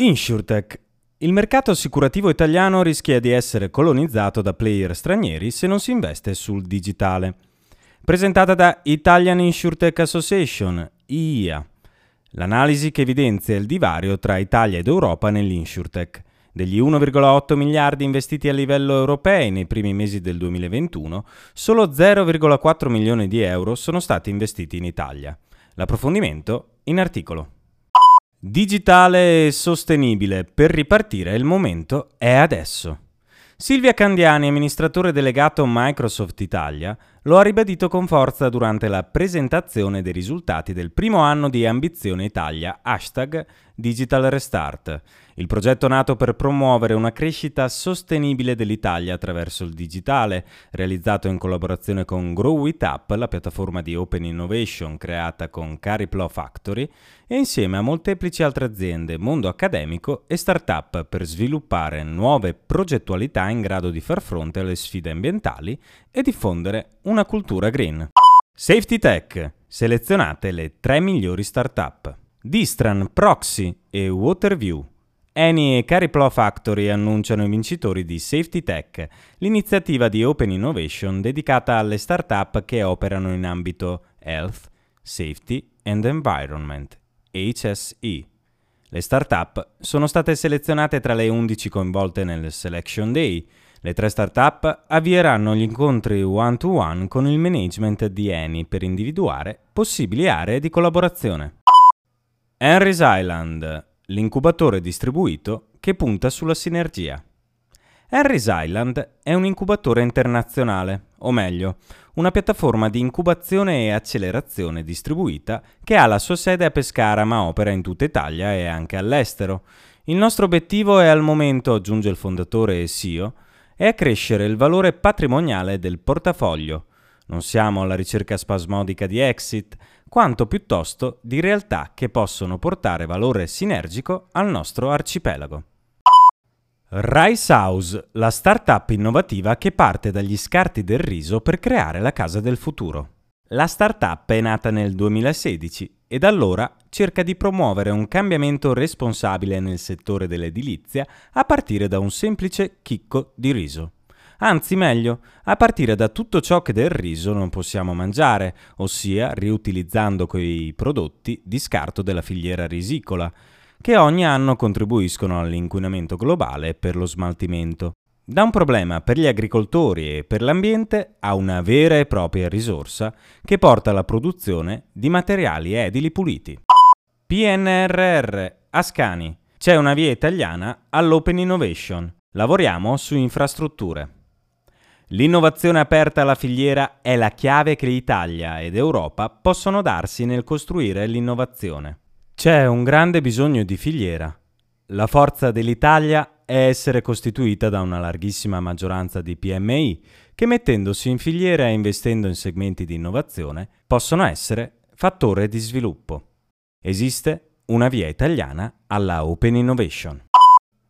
InsurTech. Il mercato assicurativo italiano rischia di essere colonizzato da player stranieri se non si investe sul digitale. Presentata da Italian InsurTech Association, IIA. L'analisi che evidenzia il divario tra Italia ed Europa nell'InsurTech. Degli 1,8 miliardi investiti a livello europeo nei primi mesi del 2021, solo 0,4 milioni di euro sono stati investiti in Italia. L'approfondimento in articolo. Digitale e sostenibile. Per ripartire il momento è adesso. Silvia Candiani, amministratore delegato Microsoft Italia, lo ha ribadito con forza durante la presentazione dei risultati del primo anno di Ambizione Italia, hashtag Digital Restart, il progetto nato per promuovere una crescita sostenibile dell'Italia attraverso il digitale, realizzato in collaborazione con Grow It Up, la piattaforma di Open Innovation creata con Cariplo Factory, e insieme a molteplici altre aziende, mondo accademico e start-up per sviluppare nuove progettualità in grado di far fronte alle sfide ambientali e diffondere una cultura green. Safety Tech. Selezionate le tre migliori start-up. Distran, Proxy e Waterview. Eni e Cariplo Factory annunciano i vincitori di Safety Tech, l'iniziativa di Open Innovation dedicata alle start-up che operano in ambito Health, Safety and Environment, HSE. Le start-up sono state selezionate tra le 11 coinvolte nel Selection Day. Le tre start-up avvieranno gli incontri one-to-one con il management di Eni per individuare possibili aree di collaborazione. Henry's Island, l'incubatore distribuito che punta sulla sinergia. Henry's Island è un incubatore internazionale, o meglio, una piattaforma di incubazione e accelerazione distribuita che ha la sua sede a Pescara ma opera in tutta Italia e anche all'estero. Il nostro obiettivo è al momento, aggiunge il fondatore e CEO, è accrescere il valore patrimoniale del portafoglio. Non siamo alla ricerca spasmodica di exit, quanto piuttosto di realtà che possono portare valore sinergico al nostro arcipelago. Rice House, la startup innovativa che parte dagli scarti del riso per creare la casa del futuro. La startup è nata nel 2016 e da allora cerca di promuovere un cambiamento responsabile nel settore dell'edilizia a partire da un semplice chicco di riso. Anzi, meglio, a partire da tutto ciò che del riso non possiamo mangiare, ossia riutilizzando quei prodotti di scarto della filiera risicola, che ogni anno contribuiscono all'inquinamento globale per lo smaltimento. Da un problema per gli agricoltori e per l'ambiente a una vera e propria risorsa che porta alla produzione di materiali edili puliti. PNRR, Ascani. C'è una via italiana all'Open Innovation. Lavoriamo su infrastrutture. L'innovazione aperta alla filiera è la chiave che l'Italia ed Europa possono darsi nel costruire l'innovazione. C'è un grande bisogno di filiera. La forza dell'Italia è essere costituita da una larghissima maggioranza di PMI che mettendosi in filiera e investendo in segmenti di innovazione possono essere fattore di sviluppo. Esiste una via italiana alla Open Innovation.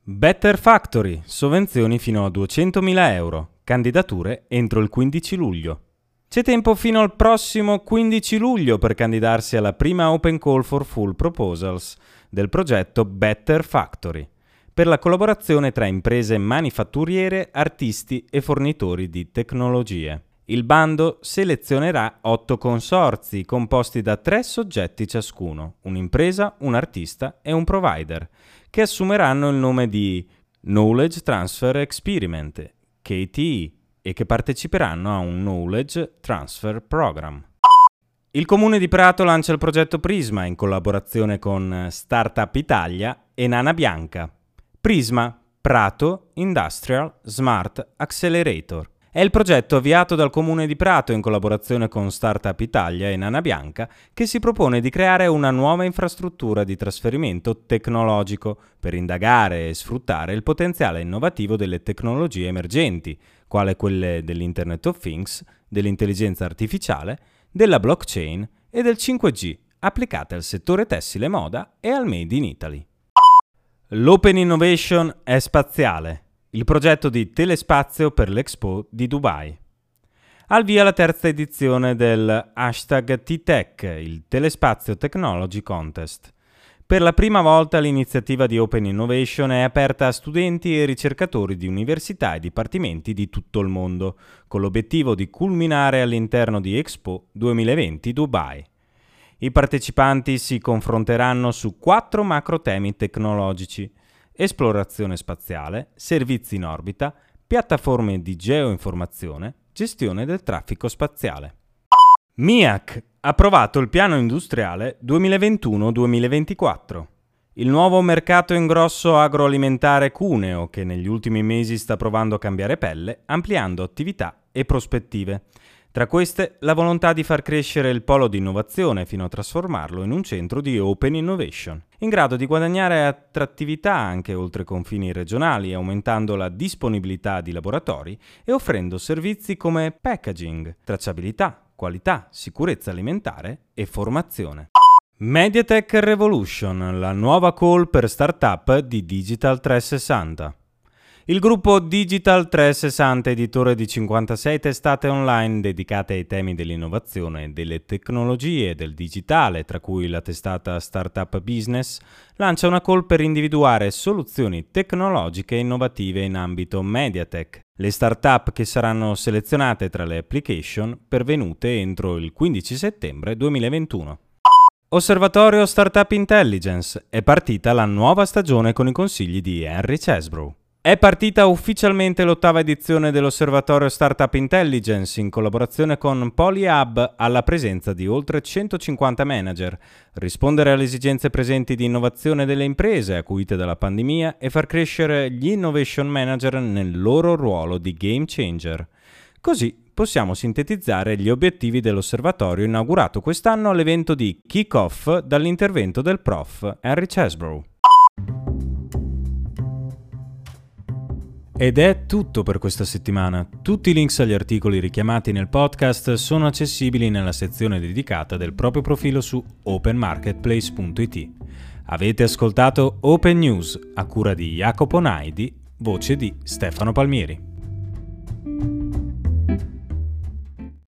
Better Factory, sovvenzioni fino a 200.000 euro, Candidature entro il 15 luglio. C'è tempo fino al prossimo 15 luglio per candidarsi alla prima Open Call for Full Proposals del progetto Better Factory, per la collaborazione tra imprese manifatturiere, artisti e fornitori di tecnologie. Il bando selezionerà otto consorzi composti da tre soggetti ciascuno, un'impresa, un artista e un provider, che assumeranno il nome di Knowledge Transfer Experiment KTE e che parteciperanno a un Knowledge Transfer Program. Il Comune di Prato lancia il progetto Prisma in collaborazione con Startup Italia e Nana Bianca. Prisma, Prato Industrial Smart Accelerator. È il progetto avviato dal Comune di Prato in collaborazione con Startup Italia e Nana Bianca che si propone di creare una nuova infrastruttura di trasferimento tecnologico per indagare e sfruttare il potenziale innovativo delle tecnologie emergenti, quale quelle dell'Internet of Things, dell'intelligenza artificiale, della blockchain e del 5G, applicate al settore tessile moda e al Made in Italy. L'Open Innovation è spaziale il progetto di telespazio per l'Expo di Dubai. Al via la terza edizione del hashtag T-Tech, il Telespazio Technology Contest. Per la prima volta l'iniziativa di Open Innovation è aperta a studenti e ricercatori di università e dipartimenti di tutto il mondo, con l'obiettivo di culminare all'interno di Expo 2020 Dubai. I partecipanti si confronteranno su quattro macro temi tecnologici – esplorazione spaziale, servizi in orbita, piattaforme di geoinformazione, gestione del traffico spaziale. MIAC ha approvato il piano industriale 2021-2024. Il nuovo mercato ingrosso agroalimentare Cuneo, che negli ultimi mesi sta provando a cambiare pelle, ampliando attività e prospettive. Tra queste, la volontà di far crescere il polo di innovazione fino a trasformarlo in un centro di open innovation, in grado di guadagnare attrattività anche oltre confini regionali, aumentando la disponibilità di laboratori e offrendo servizi come packaging, tracciabilità, qualità, sicurezza alimentare e formazione. Mediatek Revolution, la nuova call per startup di Digital 360. Il gruppo Digital 360, editore di 56 testate online dedicate ai temi dell'innovazione, delle tecnologie e del digitale, tra cui la testata Startup Business, lancia una call per individuare soluzioni tecnologiche innovative in ambito Mediatek. Le startup che saranno selezionate tra le application pervenute entro il 15 settembre 2021. Osservatorio Startup Intelligence. È partita la nuova stagione con i consigli di Henry Chesbrough. È partita ufficialmente l'ottava edizione dell'Osservatorio Startup Intelligence in collaboraone con PolyHub alla presenza di oltre 150 manager, rispondere alle esigenze presenti di innovazione delle imprese acuite dalla pandemia e far crescere gli innovation manager nel loro ruolo di game changer. Così possiamo sintetizzare gli obiettivi dell'osservatorio inaugurato quest'anno all'evento di Kick-Off dall'intervento del prof Henry Chesbrough. Ed è tutto per questa settimana. Tutti i links agli articoli richiamati nel podcast sono accessibili nella sezione dedicata del proprio profilo su openmarketplace.it. Avete ascoltato Open News a cura di Jacopo Naidi, voce di Stefano Palmieri.